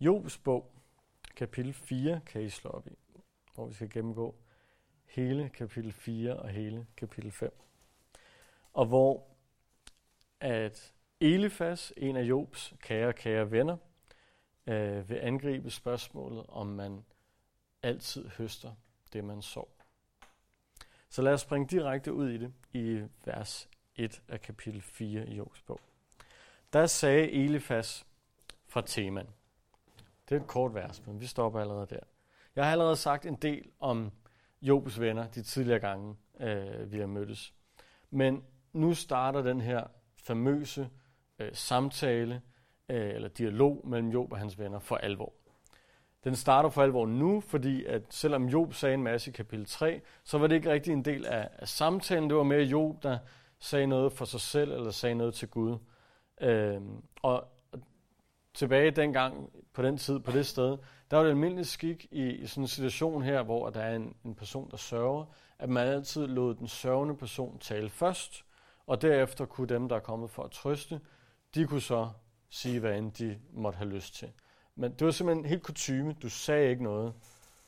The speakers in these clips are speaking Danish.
Jobs bog, kapitel 4, kan I slå op i, hvor vi skal gennemgå hele kapitel 4 og hele kapitel 5. Og hvor at Elifas, en af Jobs kære, kære venner, øh, vil angribe spørgsmålet, om man altid høster det, man sår. Så lad os springe direkte ud i det i vers 1 af kapitel 4 i Jobs bog. Der sagde Elifas fra Teman. Det er et kort vers, men vi stopper allerede der. Jeg har allerede sagt en del om Jobs venner de tidligere gange, øh, vi har mødtes. Men nu starter den her famøse øh, samtale øh, eller dialog mellem Job og hans venner for alvor. Den starter for alvor nu, fordi at selvom Job sagde en masse i kapitel 3, så var det ikke rigtig en del af, af samtalen. Det var mere Job, der sagde noget for sig selv eller sagde noget til Gud. Øh, og tilbage dengang, på den tid, på det sted, der var det almindelig skik i, i sådan en situation her, hvor der er en, en person, der sørger, at man altid lod den sørgende person tale først, og derefter kunne dem, der er kommet for at trøste, de kunne så sige, hvad end de måtte have lyst til. Men det var simpelthen helt kutyme. Du sagde ikke noget,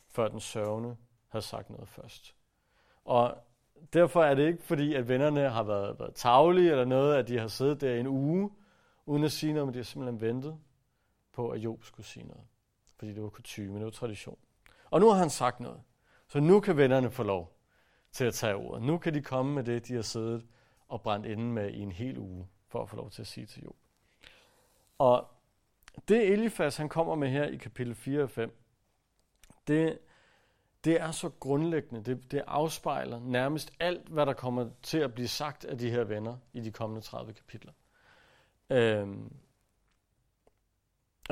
før den sørgende havde sagt noget først. Og derfor er det ikke fordi, at vennerne har været, været tavlige eller noget, at de har siddet der en uge, uden at sige noget, men de har simpelthen ventet på, at Job skulle sige noget. Fordi det var kutyme, det var tradition. Og nu har han sagt noget. Så nu kan vennerne få lov til at tage ordet. Nu kan de komme med det, de har siddet og brændt inde med i en hel uge, for at få lov til at sige til Job. Og det Elifas, han kommer med her i kapitel 4 og 5, det, det er så grundlæggende. Det, det afspejler nærmest alt, hvad der kommer til at blive sagt af de her venner i de kommende 30 kapitler. Øhm,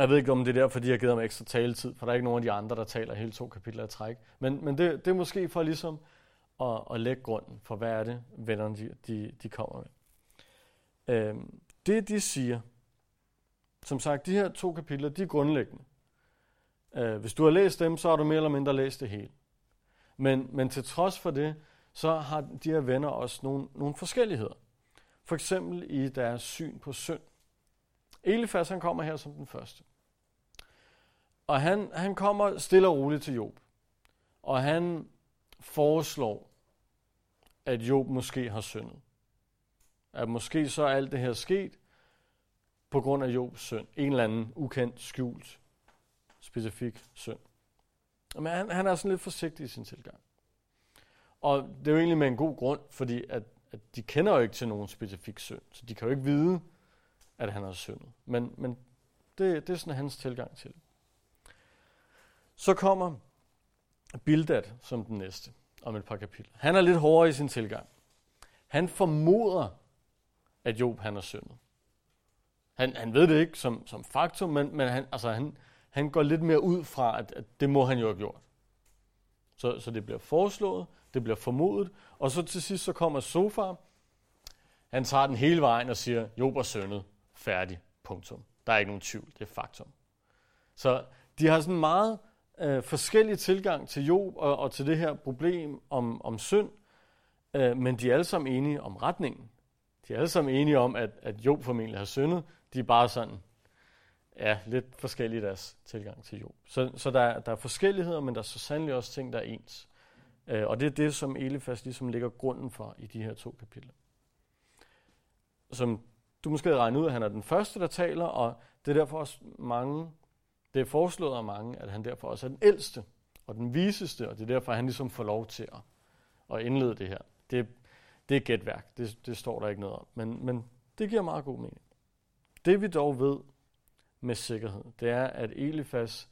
jeg ved ikke, om det er derfor, de har givet ham ekstra taletid, for der er ikke nogen af de andre, der taler hele to kapitler i træk. Men, men det, det er måske for ligesom at, at lægge grunden for, hvad er det, vennerne de, de, de kommer med. Øhm, det, de siger, som sagt, de her to kapitler, de er grundlæggende. Øh, hvis du har læst dem, så har du mere eller mindre læst det hele. Men, men til trods for det, så har de her venner også nogle, nogle forskelligheder. For eksempel i deres syn på synd. Elifas, han kommer her som den første. Og han, han kommer stille og roligt til Job. Og han foreslår, at Job måske har syndet. At måske så er alt det her sket på grund af Jobs synd. En eller anden ukendt, skjult, specifik synd. Men han, han er sådan lidt forsigtig i sin tilgang. Og det er jo egentlig med en god grund, fordi at, at de kender jo ikke til nogen specifik synd, så de kan jo ikke vide, at han har syndet. Men, men det, det er sådan hans tilgang til det. Så kommer Bildad som den næste om et par kapitler. Han er lidt hårdere i sin tilgang. Han formoder, at Job han har syndet. Han, han ved det ikke som, som faktum, men, men han, altså, han, han går lidt mere ud fra, at, at det må han jo have gjort. Så, så det bliver foreslået, det bliver formodet, og så til sidst så kommer Sofar. Han tager den hele vejen og siger, Job er syndet, færdig, punktum. Der er ikke nogen tvivl, det er faktum. Så de har sådan meget øh, forskellig tilgang til Job og, og til det her problem om, om synd, øh, men de er alle sammen enige om retningen. De er alle sammen enige om, at, at Job formentlig har syndet. De er bare sådan, ja, lidt forskellige deres tilgang til Job. Så, så der, der er forskelligheder, men der er så sandelig også ting, der er ens. Øh, og det er det, som Elifas ligesom ligger grunden for i de her to kapitler. Som du måske havde regnet ud, at han er den første, der taler, og det er derfor også mange det er foreslået af mange, at han derfor også er den ældste og den viseste, og det er derfor, at han ligesom får lov til at, at indlede det her. Det, det er gætværk, det, det står der ikke noget om, men, men det giver meget god mening. Det vi dog ved med sikkerhed, det er, at Elifas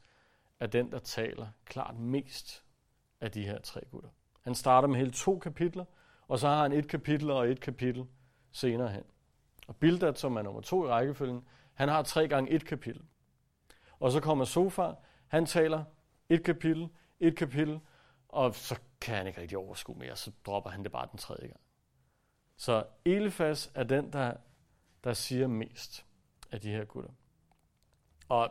er den, der taler klart mest af de her tre gutter. Han starter med hele to kapitler, og så har han et kapitel og et kapitel senere hen. Og Bildad, som er nummer to i rækkefølgen, han har tre gange et kapitel. Og så kommer Sofa, han taler et kapitel, et kapitel, og så kan han ikke rigtig overskue mere, så dropper han det bare den tredje gang. Så Elifas er den, der, der siger mest af de her gutter. Og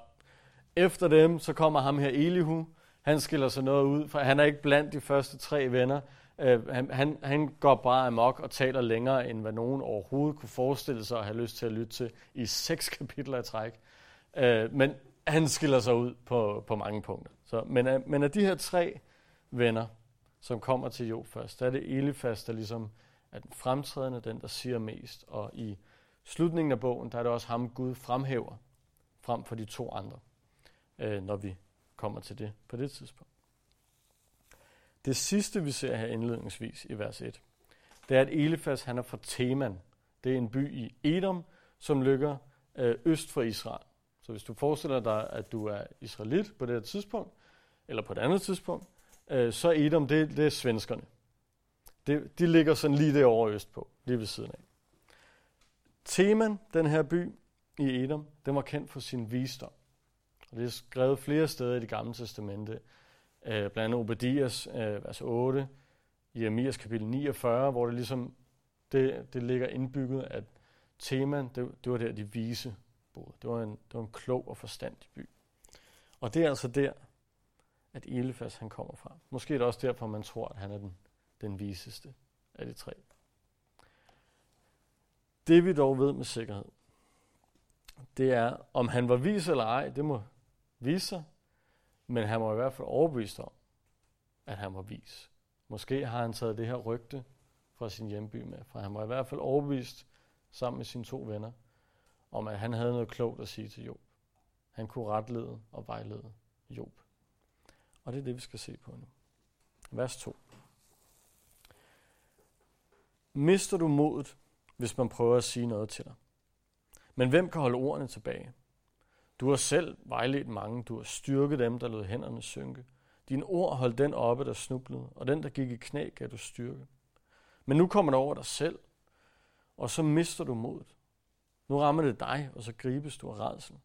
efter dem, så kommer ham her Elihu. Han skiller sig noget ud, for han er ikke blandt de første tre venner. Uh, han, han, han går bare amok og taler længere, end hvad nogen overhovedet kunne forestille sig at have lyst til at lytte til i seks kapitler i træk. Uh, men han skiller sig ud på, på mange punkter. Så, men, af, men af de her tre venner, som kommer til Job først, der er det Elifas, der ligesom er den fremtrædende, den der siger mest. Og i slutningen af bogen, der er det også ham, Gud fremhæver frem for de to andre, øh, når vi kommer til det på det tidspunkt. Det sidste, vi ser her indledningsvis i vers 1, det er, at Elifas han er fra Teman. Det er en by i Edom, som ligger øh, øst for Israel. Så hvis du forestiller dig, at du er israelit på det her tidspunkt, eller på et andet tidspunkt, øh, så Edom, det, det er svenskerne. Det, de ligger sådan lige derovre øst på, lige ved siden af. Teman, den her by i Edom, den var kendt for sin visdom. Og det er skrevet flere steder i det gamle testamente. Øh, blandt andet Obadias, øh, vers 8, i kapitel 49, hvor det ligesom det, det ligger indbygget, at Teman, det, det var der, de vise boede. Det var, en, det var en klog og forstandig by. Og det er altså der, at Elefas han kommer fra. Måske er det også derfor, man tror, at han er den, den viseste af de tre. Det vi dog ved med sikkerhed, det er, om han var vis eller ej, det må vise sig, men han må i hvert fald overbevist om, at han var vis. Måske har han taget det her rygte fra sin hjemby med, for han var i hvert fald overbevist sammen med sine to venner, om at han havde noget klogt at sige til Job. Han kunne retlede og vejlede Job. Og det er det, vi skal se på nu. Vers 2. Mister du modet, hvis man prøver at sige noget til dig? Men hvem kan holde ordene tilbage? Du har selv vejledt mange, du har styrket dem, der lod hænderne synke. Din ord holdt den oppe, der snublede, og den, der gik i knæ, gav du styrke. Men nu kommer det over dig selv, og så mister du modet. Nu rammer det dig, og så gribes du af redsel.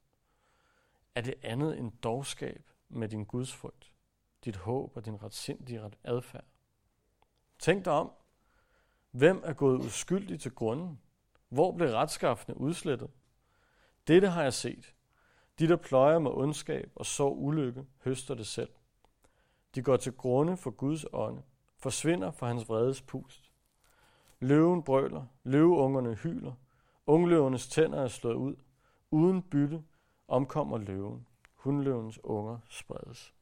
Er det andet end dogskab med din gudsfrygt, dit håb og din retsindige adfærd? Tænk dig om. Hvem er gået uskyldig til grunden? Hvor blev retskaffende udslettet? Dette har jeg set. De, der pløjer med ondskab og så ulykke, høster det selv. De går til grunde for Guds ånde, forsvinder for hans vredes pust. Løven brøler, løveungerne hyler, ungløvernes tænder er slået ud. Uden bytte omkommer løven. Hundløvens unger spredes.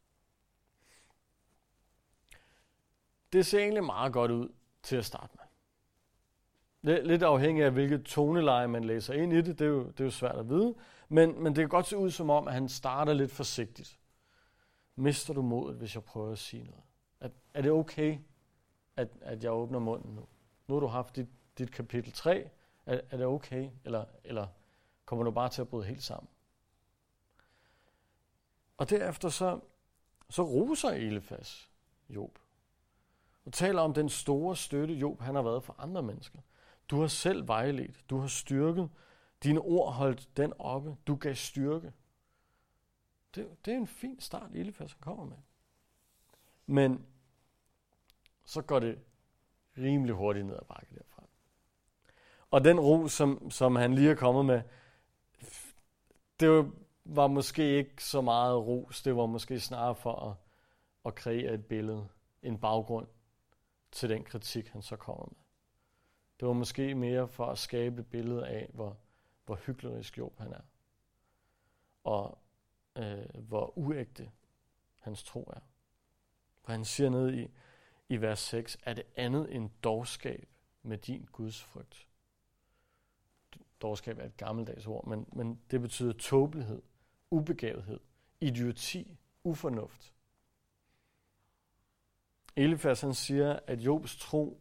Det ser egentlig meget godt ud til at starte med. Lidt afhængig af, hvilket toneleje man læser ind i det, det er jo, det er jo svært at vide. Men, men det kan godt se ud som om, at han starter lidt forsigtigt. Mister du modet, hvis jeg prøver at sige noget? Er, er det okay, at, at jeg åbner munden nu? Nu har du haft dit, dit kapitel 3. Er, er det okay? Eller, eller kommer du bare til at bryde helt sammen? Og derefter så, så roser Elefas Job. Og taler om den store støtte, Job han har været for andre mennesker. Du har selv vejledt, du har styrket, dine ord holdt den oppe, du gav styrke. Det, det er en fin start, Elefas kommer med. Men så går det rimelig hurtigt ned ad bakke der. Og den ro, som, som han lige er kommet med, det var måske ikke så meget ros, det var måske snarere for at, at kreere et billede, en baggrund til den kritik, han så kommer med. Det var måske mere for at skabe et billede af, hvor, hvor hyklerisk Job han er. Og øh, hvor uægte hans tro er. For han siger ned i, i vers 6, er det andet end dårskab med din Guds frygt. Dårskab er et gammeldags ord, men, men det betyder tåbelighed, ubegavethed, idioti, ufornuft. Elifas han siger, at Jobs tro,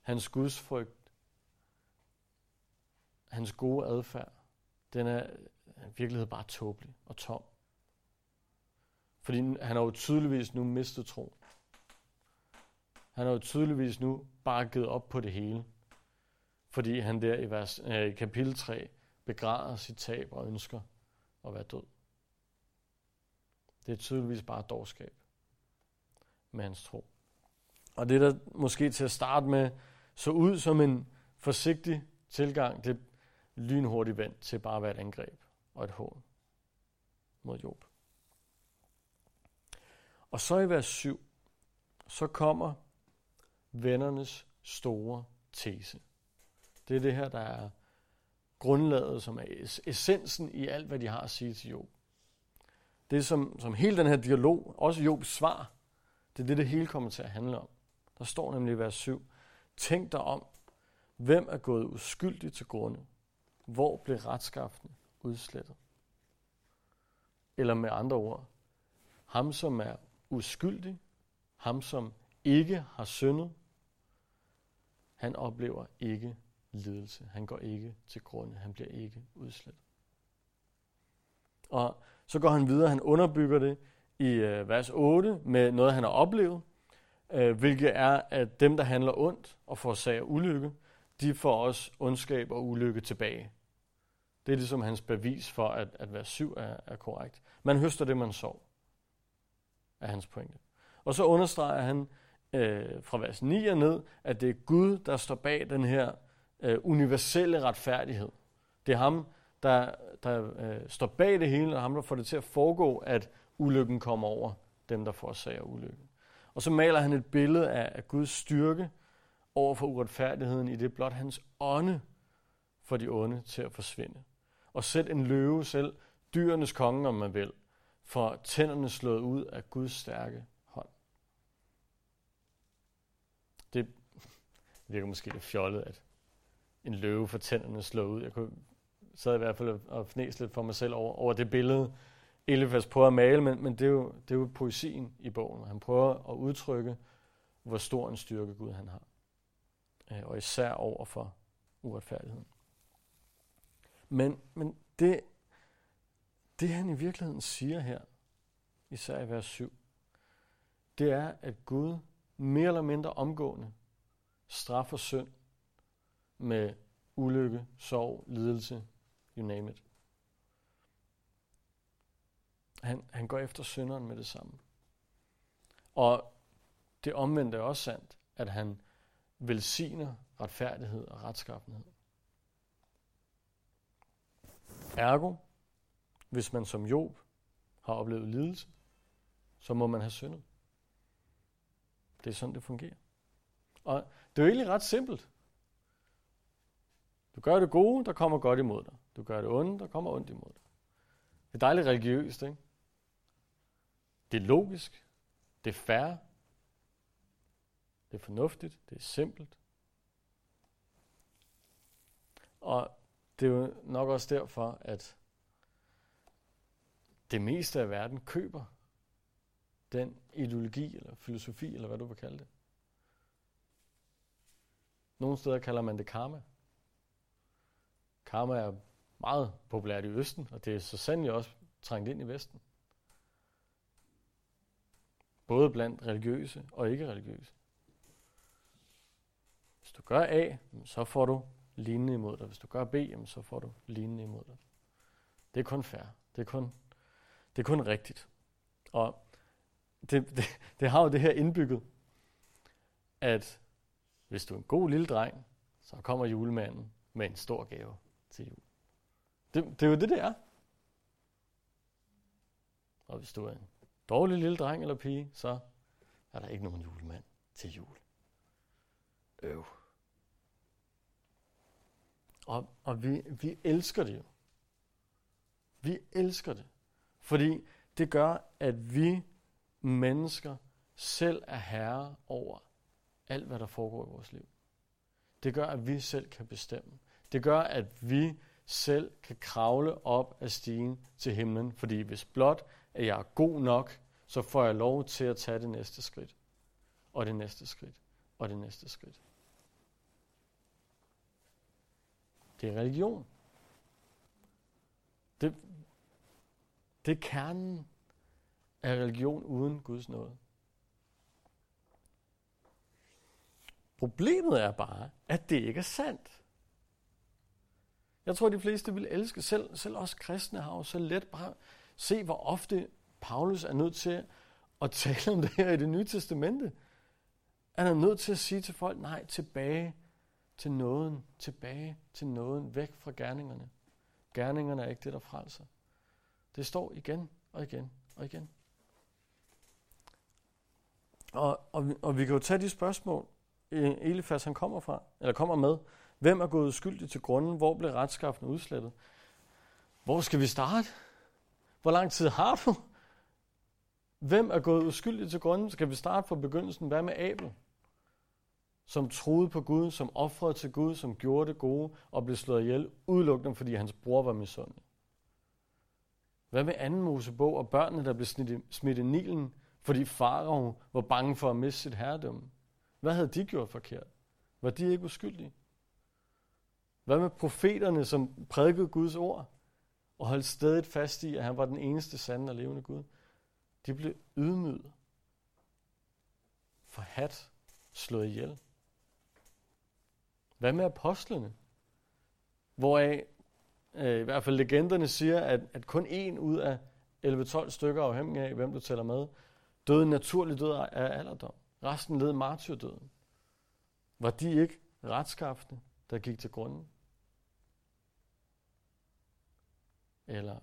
hans gudsfrygt, hans gode adfærd, den er i virkeligheden bare tåbelig og tom. Fordi han har jo tydeligvis nu mistet tro. Han har jo tydeligvis nu bare givet op på det hele. Fordi han der i, vers, øh, kapitel 3 begræder sit tab og ønsker at være død. Det er tydeligvis bare dårskab med hans tro. Og det der måske til at starte med så ud som en forsigtig tilgang, det lynhurtigt vendt til bare at være et angreb og et hån mod Job. Og så i vers 7, så kommer vennernes store tese. Det er det her, der er grundlaget, som er essensen i alt, hvad de har at sige til Job. det som, som hele den her dialog, også Jobs svar, det er det, det hele kommer til at handle om. Der står nemlig i vers 7, Tænk dig om, hvem er gået uskyldig til grunde? Hvor blev retskaften udslettet? Eller med andre ord, ham som er uskyldig, ham som ikke har syndet, han oplever ikke lidelse. Han går ikke til grunde. Han bliver ikke udslettet. Og så går han videre, han underbygger det i øh, vers 8 med noget, han har oplevet, øh, hvilket er, at dem, der handler ondt og forårsager ulykke, de får også ondskab og ulykke tilbage. Det er ligesom hans bevis for, at, at vers 7 er, er korrekt. Man høster det, man sår, er hans pointe. Og så understreger han øh, fra vers 9 og ned, at det er Gud, der står bag den her øh, universelle retfærdighed. Det er ham, der, der øh, står bag det hele, og ham, der får det til at foregå, at ulykken kommer over dem, der forårsager ulykken. Og så maler han et billede af, af Guds styrke over for uretfærdigheden i det blot hans ånde for de onde til at forsvinde. Og sæt en løve selv, dyrenes konge, om man vil, for tænderne slået ud af Guds stærke hånd. Det virker måske lidt fjollet, at en løve for tænderne slået ud. Jeg kunne sad i hvert fald og fnæs lidt for mig selv over, over det billede, Elifas prøver at male, men, men det, er jo, det er jo poesien i bogen. Han prøver at udtrykke, hvor stor en styrke Gud han har. Øh, og især over for uretfærdigheden. Men, men det, det han i virkeligheden siger her, især i vers 7, det er, at Gud mere eller mindre omgående straffer synd med ulykke, sorg, lidelse, you name it. Han, han går efter synderen med det samme. Og det omvendte er også sandt, at han velsigner retfærdighed og retskaffenhed. Ergo, hvis man som Job har oplevet lidelse, så må man have syndet. Det er sådan, det fungerer. Og det er jo egentlig ret simpelt. Du gør det gode, der kommer godt imod dig. Du gør det onde, der kommer ondt imod dig. Det er dejligt religiøst, ikke? Det er logisk. Det er fair. Det er fornuftigt. Det er simpelt. Og det er jo nok også derfor, at det meste af verden køber den ideologi eller filosofi, eller hvad du vil kalde det. Nogle steder kalder man det karma. Karma er meget populært i Østen, og det er så sandelig også trængt ind i Vesten. Både blandt religiøse og ikke-religiøse. Hvis du gør A, så får du lignende imod dig. Hvis du gør B, så får du lignende imod dig. Det er kun fair. Det er kun, det er kun rigtigt. Og det, det, det har jo det her indbygget, at hvis du er en god lille dreng, så kommer julemanden med en stor gave til jul. Det, det er jo det, det er. Og hvis du er en dårlig lille dreng eller pige, så er der ikke nogen julemand til jul. Øv. Og, og vi, vi elsker det jo. Vi elsker det. Fordi det gør, at vi mennesker selv er herre over alt, hvad der foregår i vores liv. Det gør, at vi selv kan bestemme. Det gør, at vi selv kan kravle op af stigen til himlen, fordi hvis blot at jeg er god nok, så får jeg lov til at tage det næste skridt, og det næste skridt, og det næste skridt. Det er religion. Det, det er kernen af religion uden Guds nåde. Problemet er bare, at det ikke er sandt. Jeg tror, de fleste vil elske, selv, selv os kristne har jo så let bare se, hvor ofte Paulus er nødt til at tale om det her i det nye testamente. Han er nødt til at sige til folk, nej, tilbage til nåden, tilbage til nåden, væk fra gerningerne. Gerningerne er ikke det, der frelser. Det står igen og igen og igen. Og, og, vi, og vi kan jo tage de spørgsmål, e- Elifas han kommer fra, eller kommer med. Hvem er gået skyldig til grunden? Hvor blev retskaffen udslettet? Hvor skal vi starte? Hvor lang tid har du? Hvem er gået uskyldig til grunden? Skal vi starte fra begyndelsen? Hvad med Abel? Som troede på Gud, som offrede til Gud, som gjorde det gode og blev slået ihjel, udelukkende fordi hans bror var misundelig. Hvad med anden Mosebog og børnene, der blev smidt i Nilen, fordi farao var bange for at miste sit herredømme? Hvad havde de gjort forkert? Var de ikke uskyldige? Hvad med profeterne, som prædikede Guds ord og holdt stedet fast i, at han var den eneste sande og levende Gud? De blev ydmyget, forhat, slået ihjel. Hvad med apostlene? Hvoraf øh, i hvert fald legenderne siger, at, at kun en ud af 11-12 stykker, afhængig af hvem du tæller med, døde naturlig død af alderdom. Resten led martyrdøden. Var de ikke retskaffende, der gik til grunden? Eller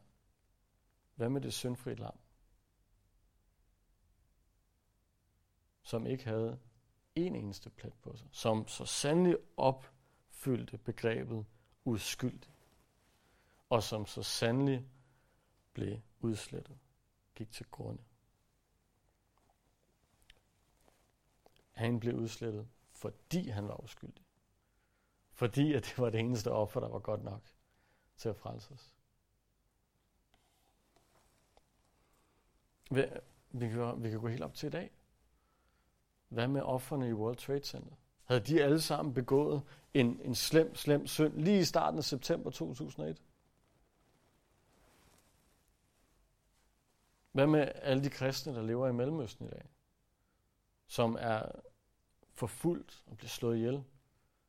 hvad med det syndfri lam? Som ikke havde en eneste plet på sig. Som så sandelig opfyldte begrebet uskyldig. Og som så sandelig blev udslettet. Gik til grunde. Han blev udslettet, fordi han var uskyldig. Fordi at det var det eneste offer, der var godt nok til at frelse os. Vi, vi, kan, vi kan gå helt op til i dag. Hvad med offerne i World Trade Center? Havde de alle sammen begået en, en slem, slem synd lige i starten af september 2001? Hvad med alle de kristne, der lever i Mellemøsten i dag? Som er forfulgt og bliver slået ihjel?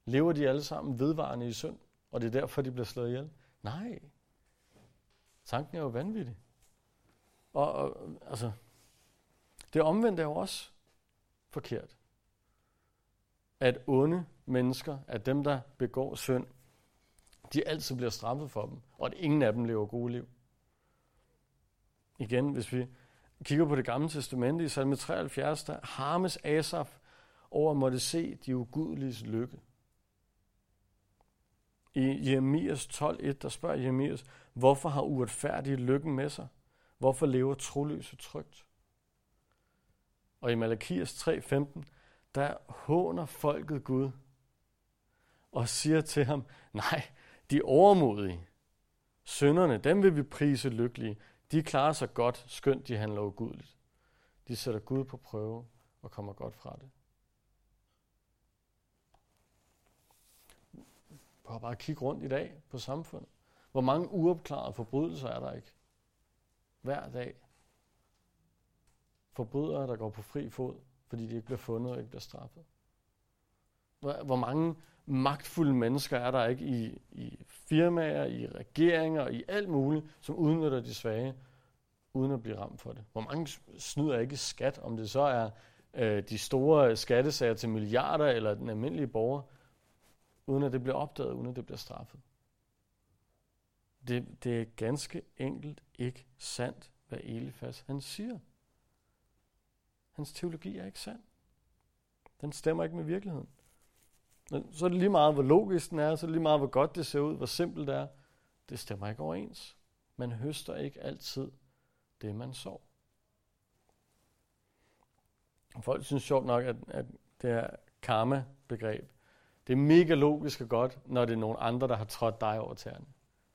Lever de alle sammen vedvarende i synd, og det er derfor, de bliver slået ihjel? Nej. Tanken er jo vanvittig. Og, og altså, det omvendte er jo også forkert. At onde mennesker, at dem, der begår synd, de altid bliver straffet for dem, og at ingen af dem lever gode liv. Igen, hvis vi kigger på det gamle testamente i salme 73, der harmes Asaf over at måtte se de ugudeliges lykke. I Jeremias 12.1, der spørger Jeremias, hvorfor har uretfærdige lykken med sig? Hvorfor lever troløse trygt? Og i Malakias 3.15, der håner folket Gud og siger til ham, nej, de overmodige, sønderne, dem vil vi prise lykkelige. De klarer sig godt, skønt de handler ugudeligt. De sætter Gud på prøve og kommer godt fra det. Prøv bare at kigge rundt i dag på samfundet. Hvor mange uopklarede forbrydelser er der ikke? Hver dag. Forbrydere, der går på fri fod, fordi de ikke bliver fundet og ikke bliver straffet. Hvor mange magtfulde mennesker er der ikke i, i firmaer, i regeringer, i alt muligt, som udnytter de svage, uden at blive ramt for det? Hvor mange snyder ikke skat, om det så er øh, de store skattesager til milliarder eller den almindelige borger, uden at det bliver opdaget, uden at det bliver straffet? Det, det er ganske enkelt ikke sandt, hvad Elifas han siger. Hans teologi er ikke sand. Den stemmer ikke med virkeligheden. Så er det lige meget, hvor logisk den er, så er det lige meget, hvor godt det ser ud, hvor simpelt det er. Det stemmer ikke overens. Man høster ikke altid det, man så. Folk synes sjovt nok, at, at det her karma-begreb, det er mega logisk og godt, når det er nogen andre, der har trådt dig over tæerne.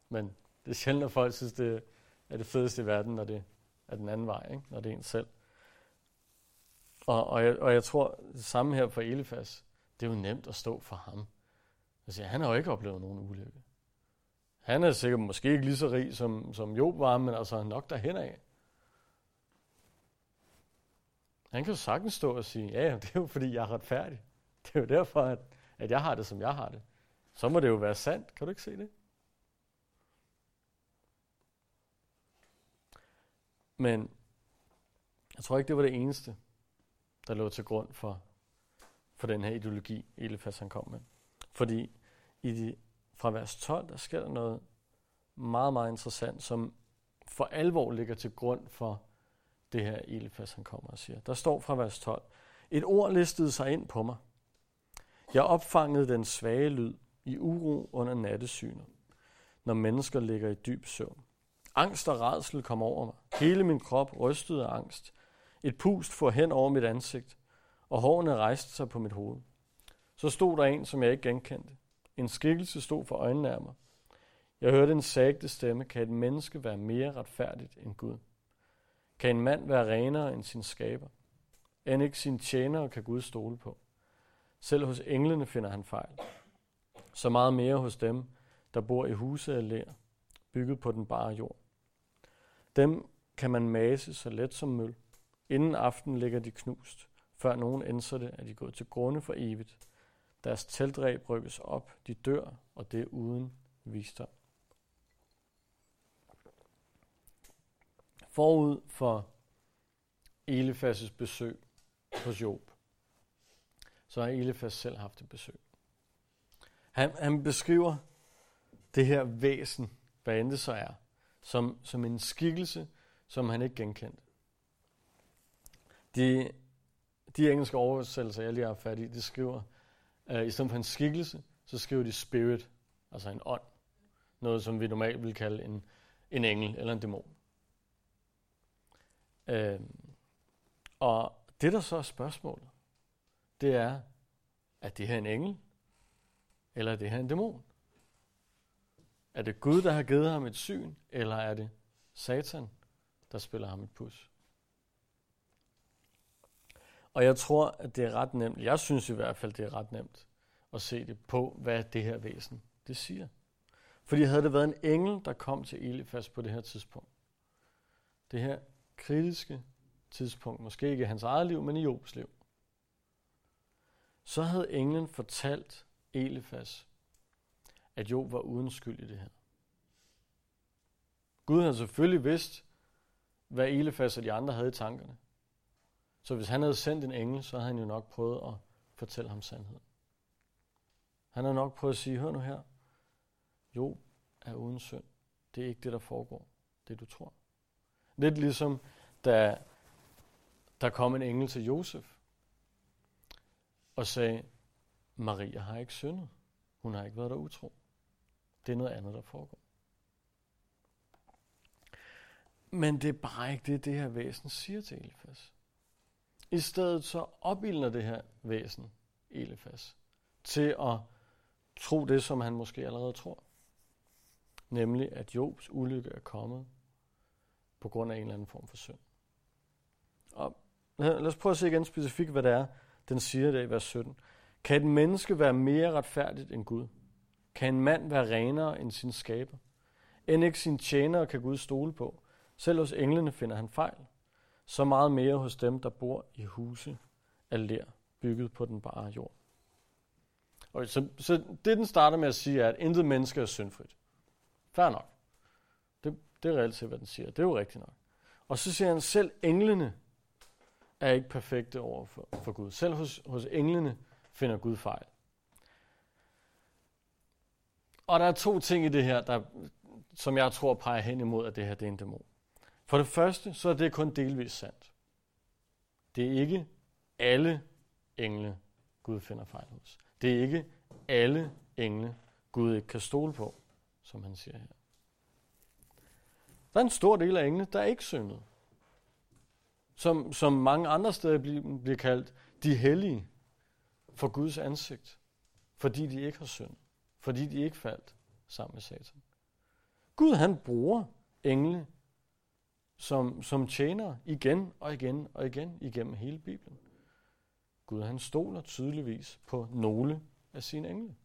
Men det er sjældent, at folk synes, det er det fedeste i verden, når det er den anden vej, ikke? når det er en selv. Og, og, jeg, og jeg tror, det samme her for Elifas, det er jo nemt at stå for ham. Altså, han har jo ikke oplevet nogen ulykke. Han er sikkert måske ikke lige så rig, som, som Job var, men altså nok derhen af. Han kan jo sagtens stå og sige, ja, det er jo fordi, jeg er retfærdig. Det er jo derfor, at, at jeg har det, som jeg har det. Så må det jo være sandt. Kan du ikke se det? Men jeg tror ikke, det var det eneste, der lå til grund for, for den her ideologi, Elefas han kom med. Fordi i de, fra vers 12, der sker der noget meget, meget interessant, som for alvor ligger til grund for det her Elefas han kommer og siger. Der står fra vers 12, et ord listede sig ind på mig. Jeg opfangede den svage lyd i uro under nattesynet, når mennesker ligger i dyb søvn. Angst og rædsel kom over mig. Hele min krop rystede af angst. Et pust for hen over mit ansigt, og hårene rejste sig på mit hoved. Så stod der en, som jeg ikke genkendte. En skikkelse stod for øjnene af mig. Jeg hørte en sagte stemme, kan et menneske være mere retfærdigt end Gud? Kan en mand være renere end sin skaber? End ikke sin tjenere kan Gud stole på. Selv hos englene finder han fejl. Så meget mere hos dem, der bor i huse af lær, bygget på den bare jord. Dem kan man mase så let som møl. Inden aften ligger de knust. Før nogen ændser det, er de gået til grunde for evigt. Deres teltræb rykkes op, de dør, og det er uden visdom. Forud for Elifas' besøg hos Job, så har Elifas selv haft et besøg. Han, han beskriver det her væsen, hvad end det så er, som, som en skikkelse, som han ikke genkendte. De, de engelske oversættelser, jeg lige har fat i, de skriver, uh, i stedet for en skikkelse, så skriver de spirit, altså en ånd. Noget, som vi normalt vil kalde en, en engel eller en dæmon. Uh, og det, der så er spørgsmålet, det er, er det her en engel, eller er det her en dæmon? Er det Gud, der har givet ham et syn, eller er det Satan, der spiller ham et pus? Og jeg tror, at det er ret nemt. Jeg synes i hvert fald, det er ret nemt at se det på, hvad det her væsen det siger. Fordi havde det været en engel, der kom til Elifas på det her tidspunkt, det her kritiske tidspunkt, måske ikke i hans eget liv, men i Jobs liv, så havde englen fortalt Elifas, at Job var uden skyld i det her. Gud havde selvfølgelig vidst, hvad Elefas og de andre havde i tankerne. Så hvis han havde sendt en engel, så havde han jo nok prøvet at fortælle ham sandheden. Han havde nok prøvet at sige, hør nu her, Job er uden synd. Det er ikke det, der foregår. Det du tror. Lidt ligesom, da der kom en engel til Josef og sagde, Maria har ikke syndet. Hun har ikke været der utro. Det er noget andet, der foregår. Men det er bare ikke det, det her væsen siger til Elifas. I stedet så opildner det her væsen Elifas til at tro det, som han måske allerede tror. Nemlig, at Jobs ulykke er kommet på grund af en eller anden form for synd. Og lad os prøve at se igen specifikt, hvad det er, den siger der i vers 17. Kan et menneske være mere retfærdigt end Gud? Kan en mand være renere end sin skaber? End ikke sin tjener kan Gud stole på. Selv hos englene finder han fejl. Så meget mere hos dem, der bor i huse af lær, bygget på den bare jord. Okay, så, så det, den starter med at sige, er, at intet menneske er syndfrit. Færre nok. Det, det er reelt set, hvad den siger. Det er jo rigtigt nok. Og så siger han, selv englene er ikke perfekte over for, for Gud. Selv hos, hos englene finder Gud fejl. Og der er to ting i det her, der, som jeg tror peger hen imod, at det her det er en dæmon. For det første, så er det kun delvis sandt. Det er ikke alle engle, Gud finder fejl hos. Det er ikke alle engle, Gud ikke kan stole på, som han siger her. Der er en stor del af engle, der er ikke syndet. Som, som mange andre steder bliver, bliver kaldt de hellige for Guds ansigt, fordi de ikke har synd, fordi de ikke faldt sammen med Satan. Gud han bruger engle som, som tjener igen og igen og igen igennem hele Bibelen. Gud han stoler tydeligvis på nogle af sine engle.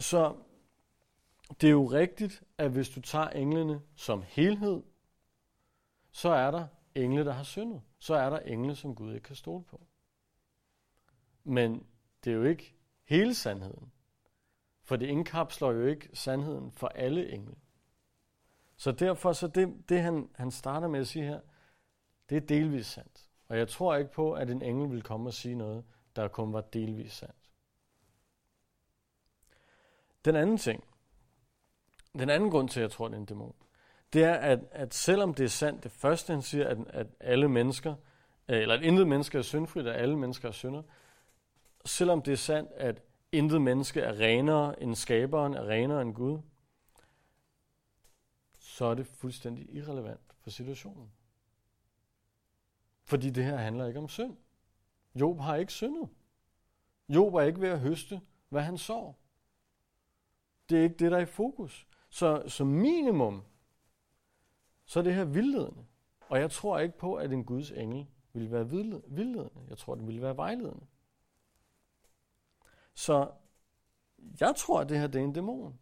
Så det er jo rigtigt, at hvis du tager englene som helhed, så er der engle, der har syndet. Så er der engle, som Gud ikke kan stole på. Men det er jo ikke hele sandheden. For det indkapsler jo ikke sandheden for alle engle. Så derfor, så det, det han, han starter med at sige her, det er delvis sandt. Og jeg tror ikke på, at en engel vil komme og sige noget, der kun var delvis sandt. Den anden ting, den anden grund til, at jeg tror, det er en dæmon, det er, at, at selvom det er sandt, det første han siger, at, at alle mennesker, øh, eller at intet menneske er syndfrit, at alle mennesker er synder, selvom det er sandt, at intet menneske er renere end skaberen, er renere end Gud, så er det fuldstændig irrelevant for situationen. Fordi det her handler ikke om synd. Job har ikke syndet. Job er ikke ved at høste, hvad han sår. Det er ikke det, der er i fokus. Så som minimum, så er det her vildledende. Og jeg tror ikke på, at en Guds engel ville være vildledende. Jeg tror, den ville være vejledende. Så jeg tror, at det her det er en dæmon,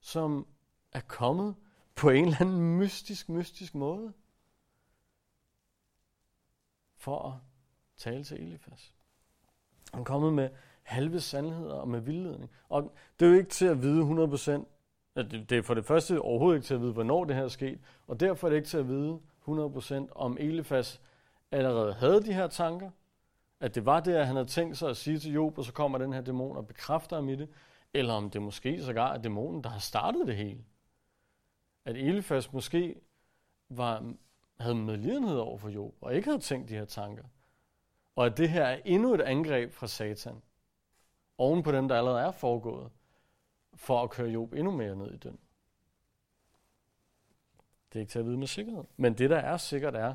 som er kommet på en eller anden mystisk, mystisk måde for at tale til Elifas. Han er kommet med halve sandheder og med vildledning. Og det er jo ikke til at vide 100%, at det er for det første overhovedet ikke til at vide, hvornår det her er sket, og derfor er det ikke til at vide 100% om Elifas allerede havde de her tanker, at det var det, han havde tænkt sig at sige til Job, og så kommer den her dæmon og bekræfter ham i det, eller om det måske sågar er dæmonen, der har startet det hele. At Elifas måske var, havde medlidenhed over for Job, og ikke havde tænkt de her tanker. Og at det her er endnu et angreb fra Satan, oven på dem, der allerede er foregået, for at køre Job endnu mere ned i den. Det er ikke til at vide med sikkerhed. Men det, der er sikkert, er,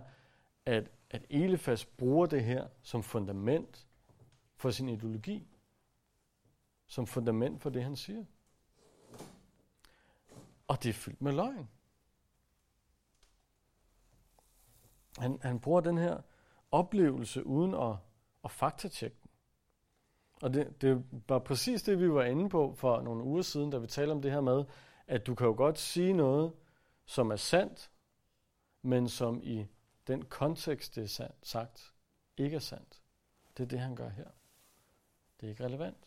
at, at Elifas bruger det her som fundament for sin ideologi. Som fundament for det, han siger. Og det er fyldt med løgn. Han, han bruger den her oplevelse uden at, at faktatjekke den. Og det, det var præcis det, vi var inde på for nogle uger siden, da vi talte om det her med, at du kan jo godt sige noget, som er sandt, men som i den kontekst, det er sandt, sagt, ikke er sandt. Det er det, han gør her. Det er ikke relevant.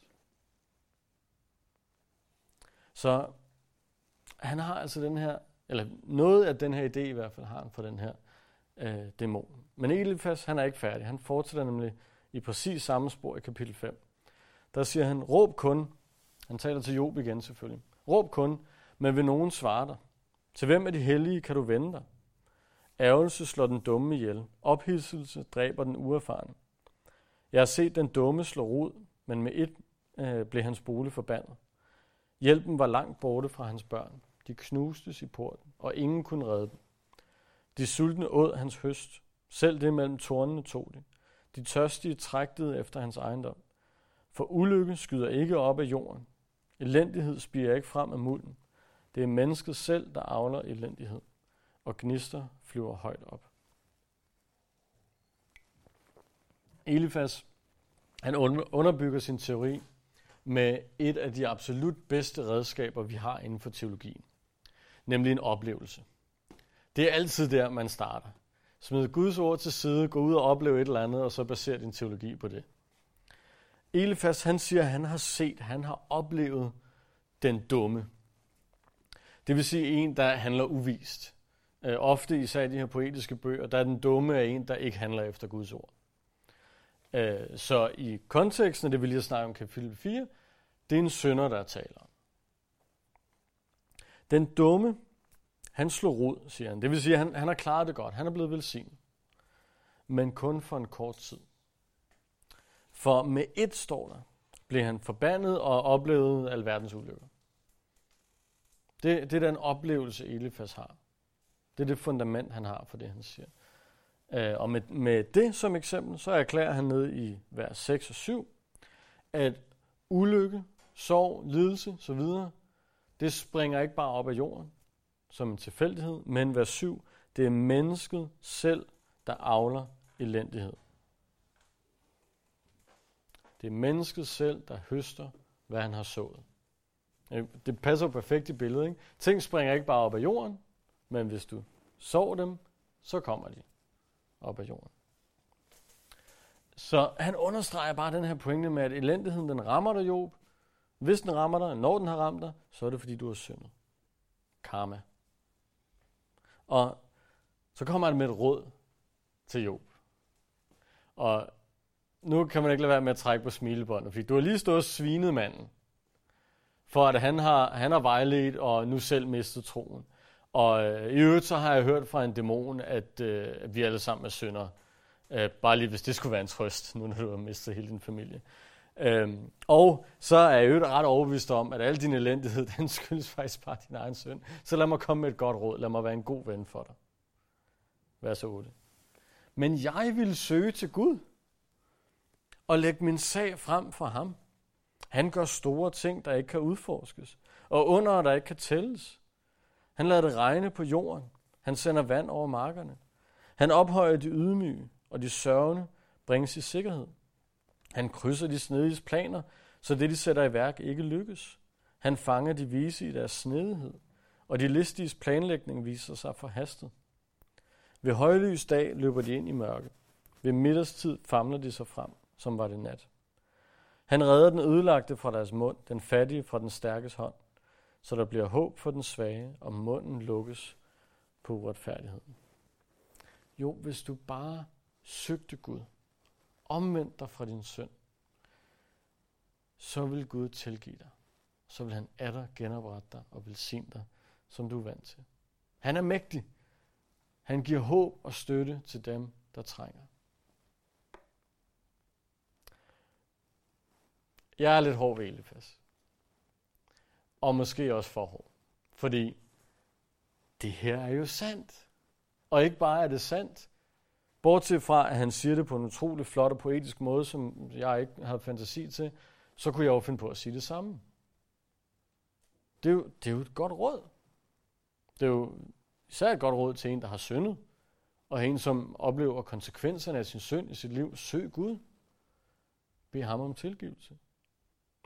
Så han har altså den her, eller noget af den her idé i hvert fald har han for den her øh, dæmon. Men Elifas, han er ikke færdig. Han fortsætter nemlig i præcis samme spor i kapitel 5. Der siger han, råb kun, han taler til Job igen selvfølgelig, råb kun, men vil nogen svare dig? Til hvem af de hellige kan du vende dig? Ærgelse slår den dumme ihjel. Ophidselse dræber den uerfarne. Jeg har set den dumme slå rod, men med et øh, blev hans bolig forbandet. Hjælpen var langt borte fra hans børn. De knustes i porten, og ingen kunne redde dem. De sultne åd hans høst. Selv det mellem tornene tog de. De tørstige trægtede efter hans ejendom. For ulykke skyder ikke op af jorden. Elendighed spiger ikke frem af mulden. Det er mennesket selv, der avler elendighed, og gnister flyver højt op. Elifas, han underbygger sin teori med et af de absolut bedste redskaber, vi har inden for teologien, nemlig en oplevelse. Det er altid der, man starter. Smid Guds ord til side, gå ud og opleve et eller andet, og så baser din teologi på det. Elifas, han siger, at han har set, han har oplevet den dumme. Det vil sige en, der handler uvist. Øh, ofte især i de her poetiske bøger, der er den dumme af en, der ikke handler efter Guds ord. Øh, så i konteksten, det vil lige snakke om kapitel 4, det er en sønder, der taler om. Den dumme, han slog rod, siger han. Det vil sige, at han, han har klaret det godt. Han er blevet velsignet. Men kun for en kort tid. For med et står der, blev han forbandet og oplevede alverdens ulykker. Det, det er den oplevelse, Elifas har. Det er det fundament, han har for det, han siger. Uh, og med, med det som eksempel, så erklærer han ned i vers 6 og 7, at ulykke, sorg, lidelse osv., det springer ikke bare op af jorden som en tilfældighed, men vers 7, det er mennesket selv, der avler elendighed. Det er mennesket selv, der høster, hvad han har sået. Øh, det passer perfekt i billedet. Ikke? Ting springer ikke bare op af jorden, men hvis du sår dem, så kommer de op af jorden. Så han understreger bare den her pointe med, at elendigheden den rammer dig, Job. Hvis den rammer dig, når den har ramt dig, så er det fordi, du har syndet. Karma. Og så kommer han med et råd til Job. Og nu kan man ikke lade være med at trække på smilebåndet, fordi du har lige stået og svinet manden, for at han har, han har vejledt og nu selv mistet troen. Og øh, i øvrigt så har jeg hørt fra en dæmon, at, øh, at vi alle sammen er syndere. Øh, bare lige hvis det skulle være en trøst, nu når du har mistet hele din familie. Øhm, og så er jeg jo ret overbevist om, at al din elendighed, den skyldes faktisk bare din egen synd. Så lad mig komme med et godt råd. Lad mig være en god ven for dig. Vær så 8. Men jeg vil søge til Gud og lægge min sag frem for ham. Han gør store ting, der ikke kan udforskes, og under, der ikke kan tælles. Han lader det regne på jorden. Han sender vand over markerne. Han ophøjer de ydmyge, og de sørgende bringes i sikkerhed. Han krydser de snediges planer, så det, de sætter i værk, ikke lykkes. Han fanger de vise i deres snedighed, og de listiges planlægning viser sig forhastet. Ved højlys dag løber de ind i mørke. Ved middagstid famler de sig frem, som var det nat. Han redder den ødelagte fra deres mund, den fattige fra den stærkes hånd, så der bliver håb for den svage, og munden lukkes på uretfærdigheden. Jo, hvis du bare søgte Gud, omvendt dig fra din synd, så vil Gud tilgive dig. Så vil han atter genoprette dig og velsigne dig, som du er vant til. Han er mægtig. Han giver håb og støtte til dem, der trænger. Jeg er lidt hård ved Elifas. Og måske også for hård. Fordi det her er jo sandt. Og ikke bare er det sandt, bortset fra, at han siger det på en utrolig flot og poetisk måde, som jeg ikke havde fantasi til, så kunne jeg jo finde på at sige det samme. Det er jo, det er jo et godt råd. Det er jo især et godt råd til en, der har syndet, og en, som oplever konsekvenserne af sin synd i sit liv. Søg Gud. Bed ham om tilgivelse.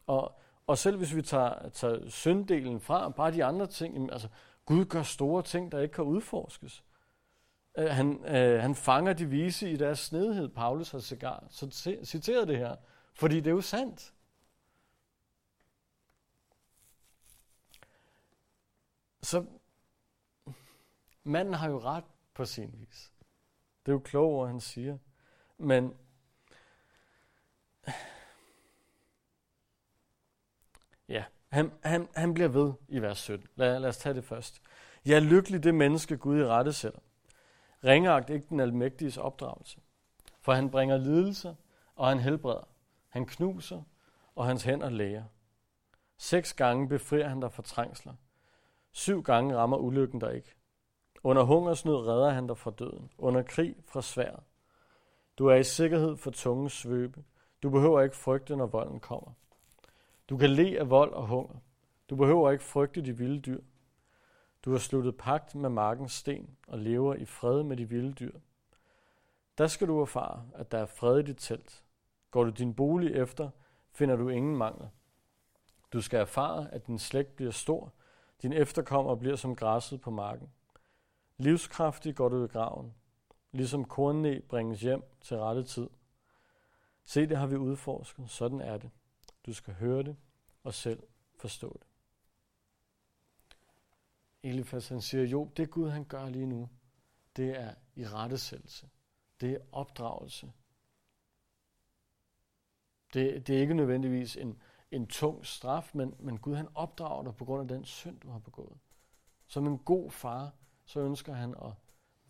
Og, og selv hvis vi tager, tager synddelen fra, bare de andre ting, altså Gud gør store ting, der ikke kan udforskes. Øh, han, øh, han fanger de vise i deres snedhed. Paulus har cigar, så citeret det her, fordi det er jo sandt. Så manden har jo ret på sin vis. Det er jo klogt, han siger. Men ja, han, han, han bliver ved i vers 17. Lad, lad os tage det først. Jeg er lykkelig det menneske, Gud i rette sætter ringagt ikke den almægtiges opdragelse. For han bringer lidelse, og han helbreder. Han knuser, og hans hænder læger. Seks gange befrier han dig fra trængsler. Syv gange rammer ulykken der ikke. Under hungersnød redder han dig fra døden. Under krig fra sværet. Du er i sikkerhed for tunge svøbe. Du behøver ikke frygte, når volden kommer. Du kan le af vold og hunger. Du behøver ikke frygte de vilde dyr. Du har sluttet pagt med markens sten og lever i fred med de vilde dyr. Der skal du erfare, at der er fred i dit telt. Går du din bolig efter, finder du ingen mangel. Du skal erfare, at din slægt bliver stor, din efterkommer bliver som græsset på marken. Livskraftig går du i graven, ligesom kornne bringes hjem til rette tid. Se, det har vi udforsket. Sådan er det. Du skal høre det og selv forstå det. Elifas han siger, jo, det Gud han gør lige nu, det er i rettesættelse. Det er opdragelse. Det, det er ikke nødvendigvis en, en tung straf, men, men Gud han opdrager dig på grund af den synd, du har begået. Som en god far, så ønsker han at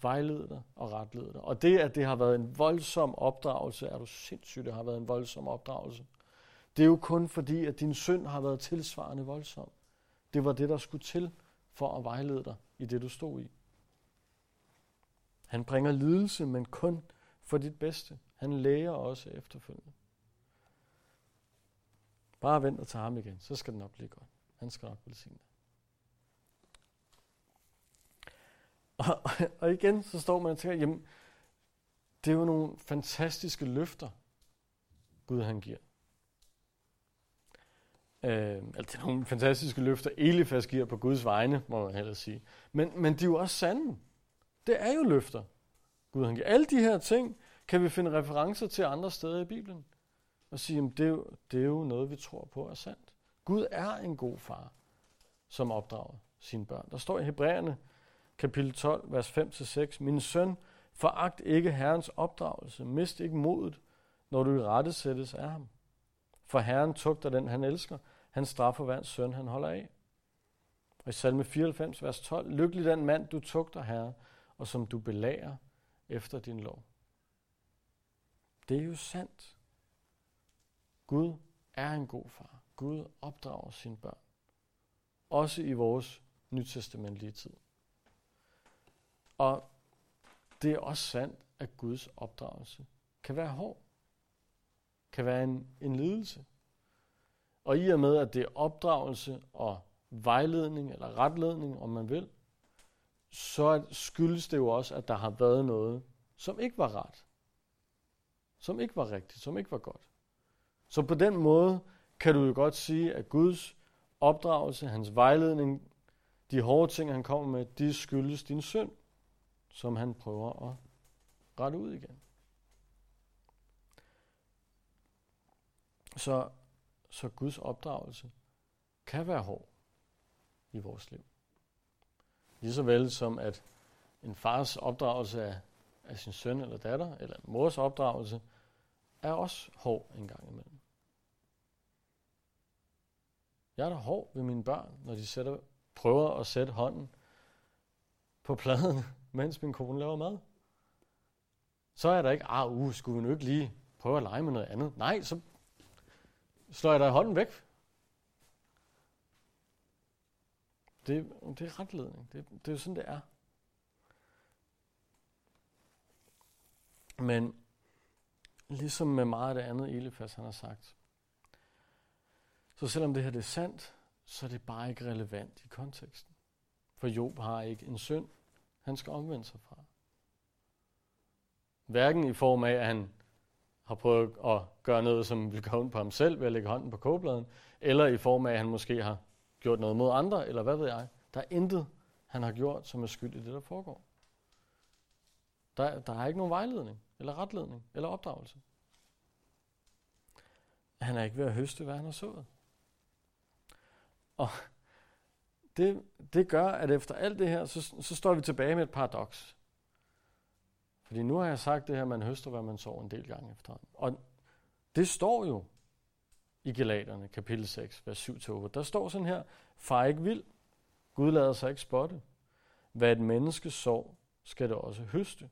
vejlede dig og retlede dig. Og det, at det har været en voldsom opdragelse, er du sindssygt, det har været en voldsom opdragelse. Det er jo kun fordi, at din synd har været tilsvarende voldsom. Det var det, der skulle til for at vejlede dig i det, du stod i. Han bringer lidelse, men kun for dit bedste. Han læger også efterfølgende. Bare vent og tage ham igen, så skal det nok blive godt. Han skal nok velsigne dig. Og, og igen, så står man og tænker, jamen, det er jo nogle fantastiske løfter, Gud han giver. Øh, altså, det er nogle fantastiske løfter, Elifas giver på Guds vegne, må man hellere sige. Men, men de er jo også sande. Det er jo løfter, Gud han giver. Alle de her ting kan vi finde referencer til andre steder i Bibelen. Og sige, at det, er jo, det er jo noget, vi tror på er sandt. Gud er en god far, som opdrager sine børn. Der står i Hebræerne kapitel 12, vers 5-6. Min søn, foragt ikke Herrens opdragelse. Mist ikke modet, når du i rette sættes af ham. For Herren tugter den, han elsker. Han straffer hver søn, han holder af. Og i salme 94, vers 12. Lykkelig den mand, du tugter, Herre, og som du belager efter din lov. Det er jo sandt. Gud er en god far. Gud opdrager sine børn. Også i vores nytestamentlige tid. Og det er også sandt, at Guds opdragelse kan være hård. Kan være en, en lidelse. Og i og med, at det er opdragelse og vejledning, eller retledning, om man vil, så skyldes det jo også, at der har været noget, som ikke var ret. Som ikke var rigtigt, som ikke var godt. Så på den måde kan du jo godt sige, at Guds opdragelse, hans vejledning, de hårde ting, han kommer med, de skyldes din synd, som han prøver at rette ud igen. Så, så Guds opdragelse kan være hård i vores liv. Lige så vel som at en fars opdragelse af, af sin søn eller datter, eller en mors opdragelse, er også hård en gang imellem. Jeg er da hård ved mine børn, når de sætter, prøver at sætte hånden på pladen, mens min kone laver mad. Så er der ikke, ah, uh, skulle vi nu ikke lige prøve at lege med noget andet? Nej, så slår jeg dig hånden væk. Det, det er retledning. Det, det er jo sådan, det er. Men ligesom med meget af det andet, Elifas han har sagt, så selvom det her det er sandt, så er det bare ikke relevant i konteksten. For Job har ikke en synd, han skal omvende sig fra. Hverken i form af, at han har prøvet at gøre noget, som vil gøre ondt på ham selv ved at lægge hånden på kogebladen, eller i form af, at han måske har gjort noget mod andre, eller hvad ved jeg. Der er intet, han har gjort, som er skyld i det, der foregår. Der, der er ikke nogen vejledning, eller retledning, eller opdragelse. Han er ikke ved at høste, hvad han har sået. Og det, det gør, at efter alt det her, så, så står vi tilbage med et paradoks. Fordi nu har jeg sagt det her, man høster, hvad man sår en del gange efterhånden. Og det står jo i Galaterne, kapitel 6, vers 7-8. Der står sådan her, far ikke vild, Gud lader sig ikke spotte. Hvad et menneske sår, skal det også høste.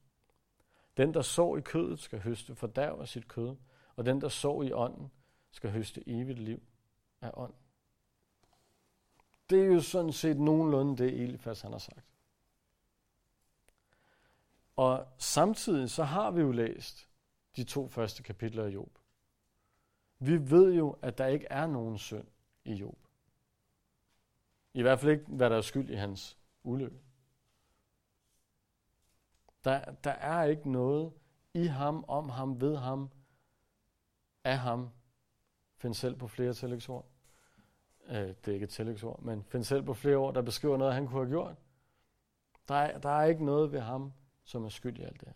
Den, der sår i kødet, skal høste fordærv af sit kød, og den, der sår i ånden, skal høste evigt liv af ånd. Det er jo sådan set nogenlunde det, Elifas han har sagt. Og samtidig så har vi jo læst de to første kapitler af Job. Vi ved jo, at der ikke er nogen synd i Job. I hvert fald ikke, hvad der er skyld i hans ulykke. Der, der er ikke noget i ham, om ham, ved ham, af ham. Find selv på flere tillægsord. Øh, det er ikke et tillægsord, men find selv på flere ord, der beskriver noget, han kunne have gjort. Der er, der er ikke noget ved ham, som er skyld i alt det her.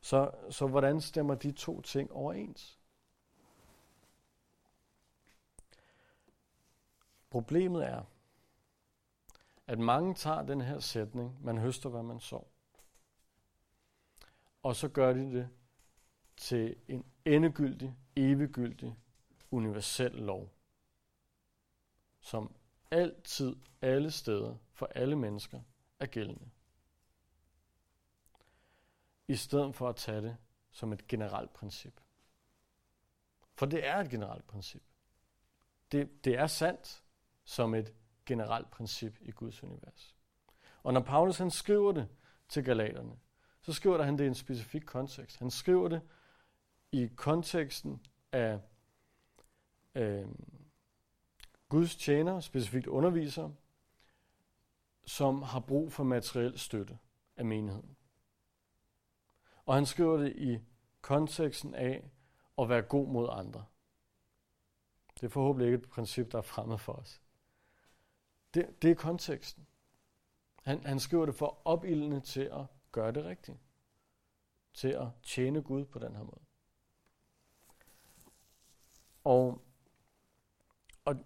Så, så hvordan stemmer de to ting overens? Problemet er, at mange tager den her sætning, man høster, hvad man sår, Og så gør de det til en endegyldig, eviggyldig, universel lov, som altid, alle steder, for alle mennesker er gældende. I stedet for at tage det som et generelt princip. For det er et generelt princip. Det, det er sandt, som et generelt princip i Guds univers. Og når Paulus han skriver det til galaterne, så skriver han det i en specifik kontekst. Han skriver det i konteksten af øh, Guds tjenere, specifikt undervisere, som har brug for materiel støtte af menigheden. Og han skriver det i konteksten af at være god mod andre. Det er forhåbentlig ikke et princip, der er fremmed for os. Det, det er konteksten. Han, han skriver det for opildende til at gøre det rigtigt. Til at tjene Gud på den her måde. Og, og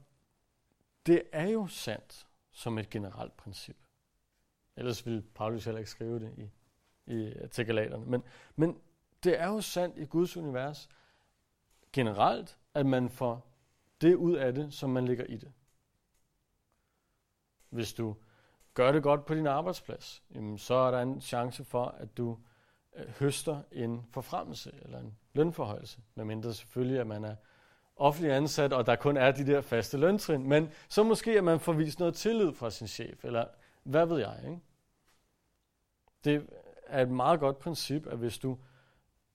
det er jo sandt som et generelt princip. Ellers ville Paulus heller ikke skrive det i, i øh, til Galaterne. Men, men det er jo sandt i Guds univers generelt, at man får det ud af det, som man ligger i det. Hvis du gør det godt på din arbejdsplads, jamen, så er der en chance for, at du øh, høster en forfremmelse eller en lønforhøjelse. Medmindre selvfølgelig, at man er offentlig ansat, og der kun er de der faste løntrin. Men så måske, at man får vist noget tillid fra sin chef, eller hvad ved jeg. Ikke? Det er et meget godt princip, at hvis du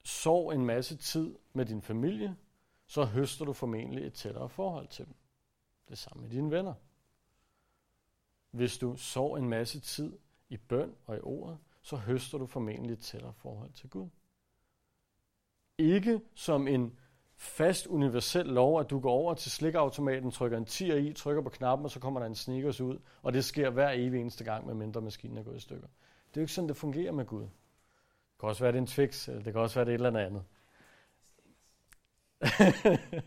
sår en masse tid med din familie, så høster du formentlig et tættere forhold til dem. Det samme med dine venner. Hvis du sår en masse tid i bøn og i ordet, så høster du formentlig et tættere forhold til Gud. Ikke som en fast universel lov, at du går over til slikautomaten, trykker en 10 i, trykker på knappen, og så kommer der en sneakers ud, og det sker hver evig eneste gang, med mindre maskinen er gået i stykker. Det er jo ikke sådan, det fungerer med Gud. Det kan også være, det er en Twix, eller det kan også være, det er et eller andet.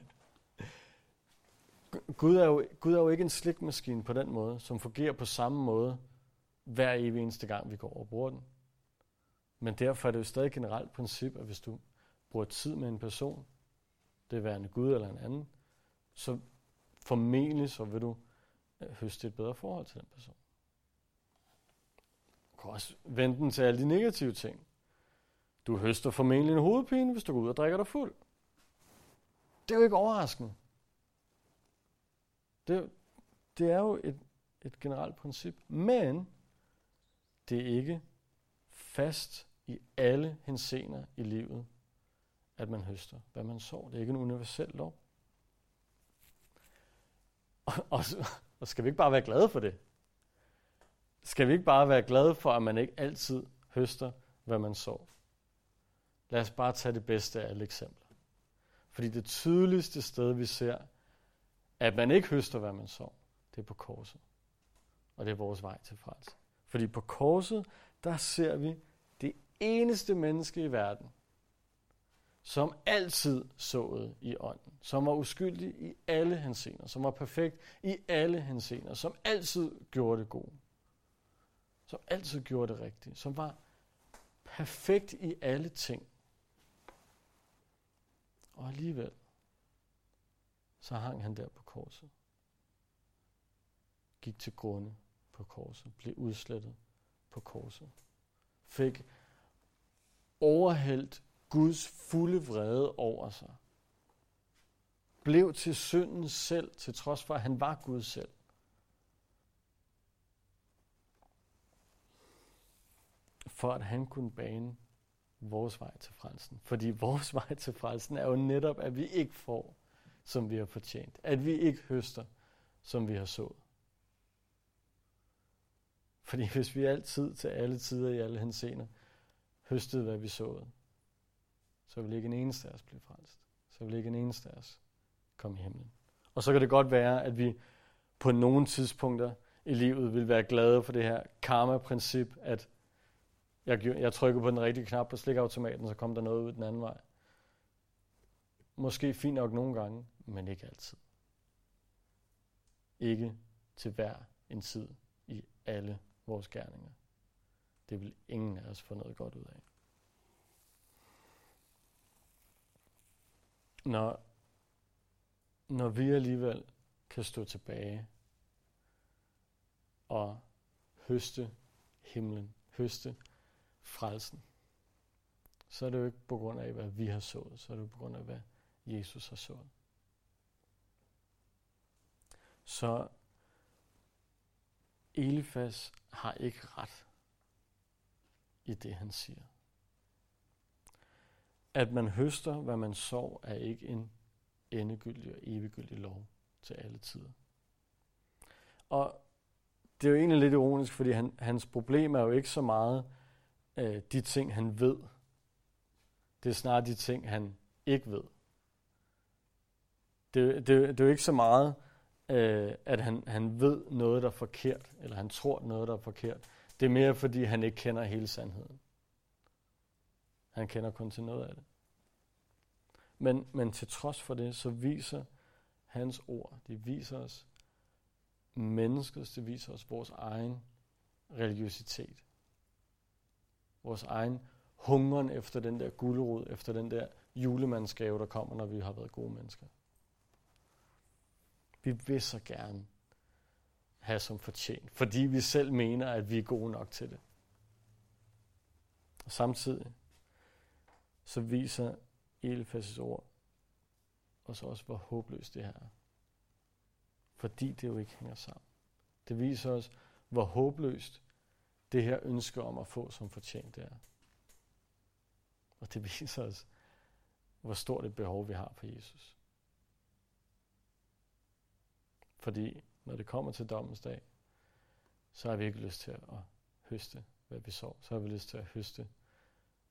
Gud, er jo, Gud er jo ikke en slikmaskine på den måde, som fungerer på samme måde hver evig eneste gang, vi går over og bruger den. Men derfor er det jo stadig et generelt princip, at hvis du bruger tid med en person, det er en Gud eller en anden, så formentlig så vil du øh, høste et bedre forhold til den person. Kan også vente den til alle de negative ting. Du høster formentlig en hovedpine, hvis du går ud og drikker dig fuld. Det er jo ikke overraskende. Det, det er jo et, et generelt princip. Men det er ikke fast i alle hensener i livet, at man høster, hvad man sår. Det er ikke en universel lov. Og, og, og skal vi ikke bare være glade for det? Skal vi ikke bare være glade for, at man ikke altid høster, hvad man sår? Lad os bare tage det bedste af alle eksempler. Fordi det tydeligste sted, vi ser, at man ikke høster, hvad man sår, det er på korset. Og det er vores vej til frelse. Fordi på korset, der ser vi det eneste menneske i verden, som altid såede i ånden, som var uskyldig i alle hensener, som var perfekt i alle hensener, som altid gjorde det gode, som altid gjorde det rigtige, som var perfekt i alle ting. Og alligevel, så hang han der på korset. Gik til grunde på korset, blev udslettet på korset. Fik overhældt Guds fulde vrede over sig. Blev til synden selv, til trods for, at han var Gud selv. For at han kunne bane vores vej til frelsen. Fordi vores vej til frelsen er jo netop, at vi ikke får, som vi har fortjent. At vi ikke høster, som vi har sået. Fordi hvis vi altid til alle tider i alle hensener høstede, hvad vi såede, så ville ikke en eneste af os blive frelst. Så ville ikke en eneste af os komme i himlen. Og så kan det godt være, at vi på nogle tidspunkter i livet vil være glade for det her karma-princip, at jeg, jeg trykkede på den rigtige knap på slikautomaten, så kommer der noget ud den anden vej. Måske fint nok nogle gange, men ikke altid. Ikke til hver en tid i alle vores gerninger. Det vil ingen af os få noget godt ud af. Når, når vi alligevel kan stå tilbage og høste himlen, høste frelsen, så er det jo ikke på grund af, hvad vi har sået, så er det jo på grund af, hvad Jesus har sået. Så Elifas har ikke ret i det, han siger. At man høster, hvad man sår, er ikke en endegyldig og eviggyldig lov til alle tider. Og det er jo egentlig lidt ironisk, fordi han, hans problem er jo ikke så meget øh, de ting, han ved. Det er snarere de ting, han ikke ved. Det, det, det er jo ikke så meget, øh, at han, han ved noget, der er forkert, eller han tror noget, der er forkert. Det er mere, fordi han ikke kender hele sandheden. Han kender kun til noget af det. Men, men til trods for det, så viser hans ord, det viser os menneskets, det viser os vores egen religiøsitet. Vores egen hungeren efter den der gulerod, efter den der julemandsgave, der kommer, når vi har været gode mennesker. Vi vil så gerne have som fortjent, fordi vi selv mener, at vi er gode nok til det. Og samtidig så viser Elifas' ord os også, hvor håbløst det her er. Fordi det jo ikke hænger sammen. Det viser os, hvor håbløst det her ønske om at få som fortjent det er. Og det viser os, hvor stort et behov vi har for Jesus. Fordi når det kommer til dommens dag, så har vi ikke lyst til at høste, hvad vi så. Så har vi lyst til at høste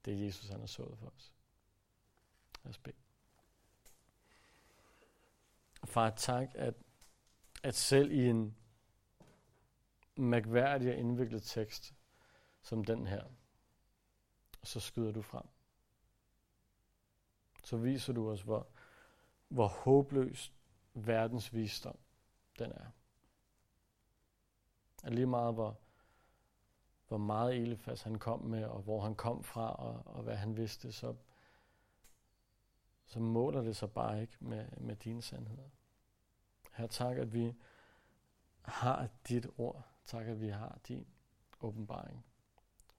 det, Jesus han har sået for os. Lad os bede. Far, tak, at, at selv i en mærkværdig og indviklet tekst som den her, så skyder du frem. Så viser du os, hvor, hvor håbløs verdens visdom den er. At lige meget, hvor, hvor meget Elefas han kom med, og hvor han kom fra, og, og hvad han vidste, så, så måler det sig bare ikke med, med dine sandheder. Her tak, at vi har dit ord. Tak, at vi har din åbenbaring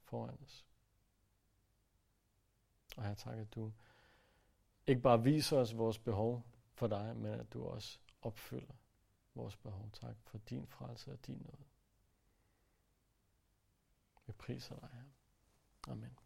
foran os. Og her tak, at du ikke bare viser os vores behov for dig, men at du også opfylder vores behov. Tak for din frelse og din nåde. Vi priser dig, her. Amen.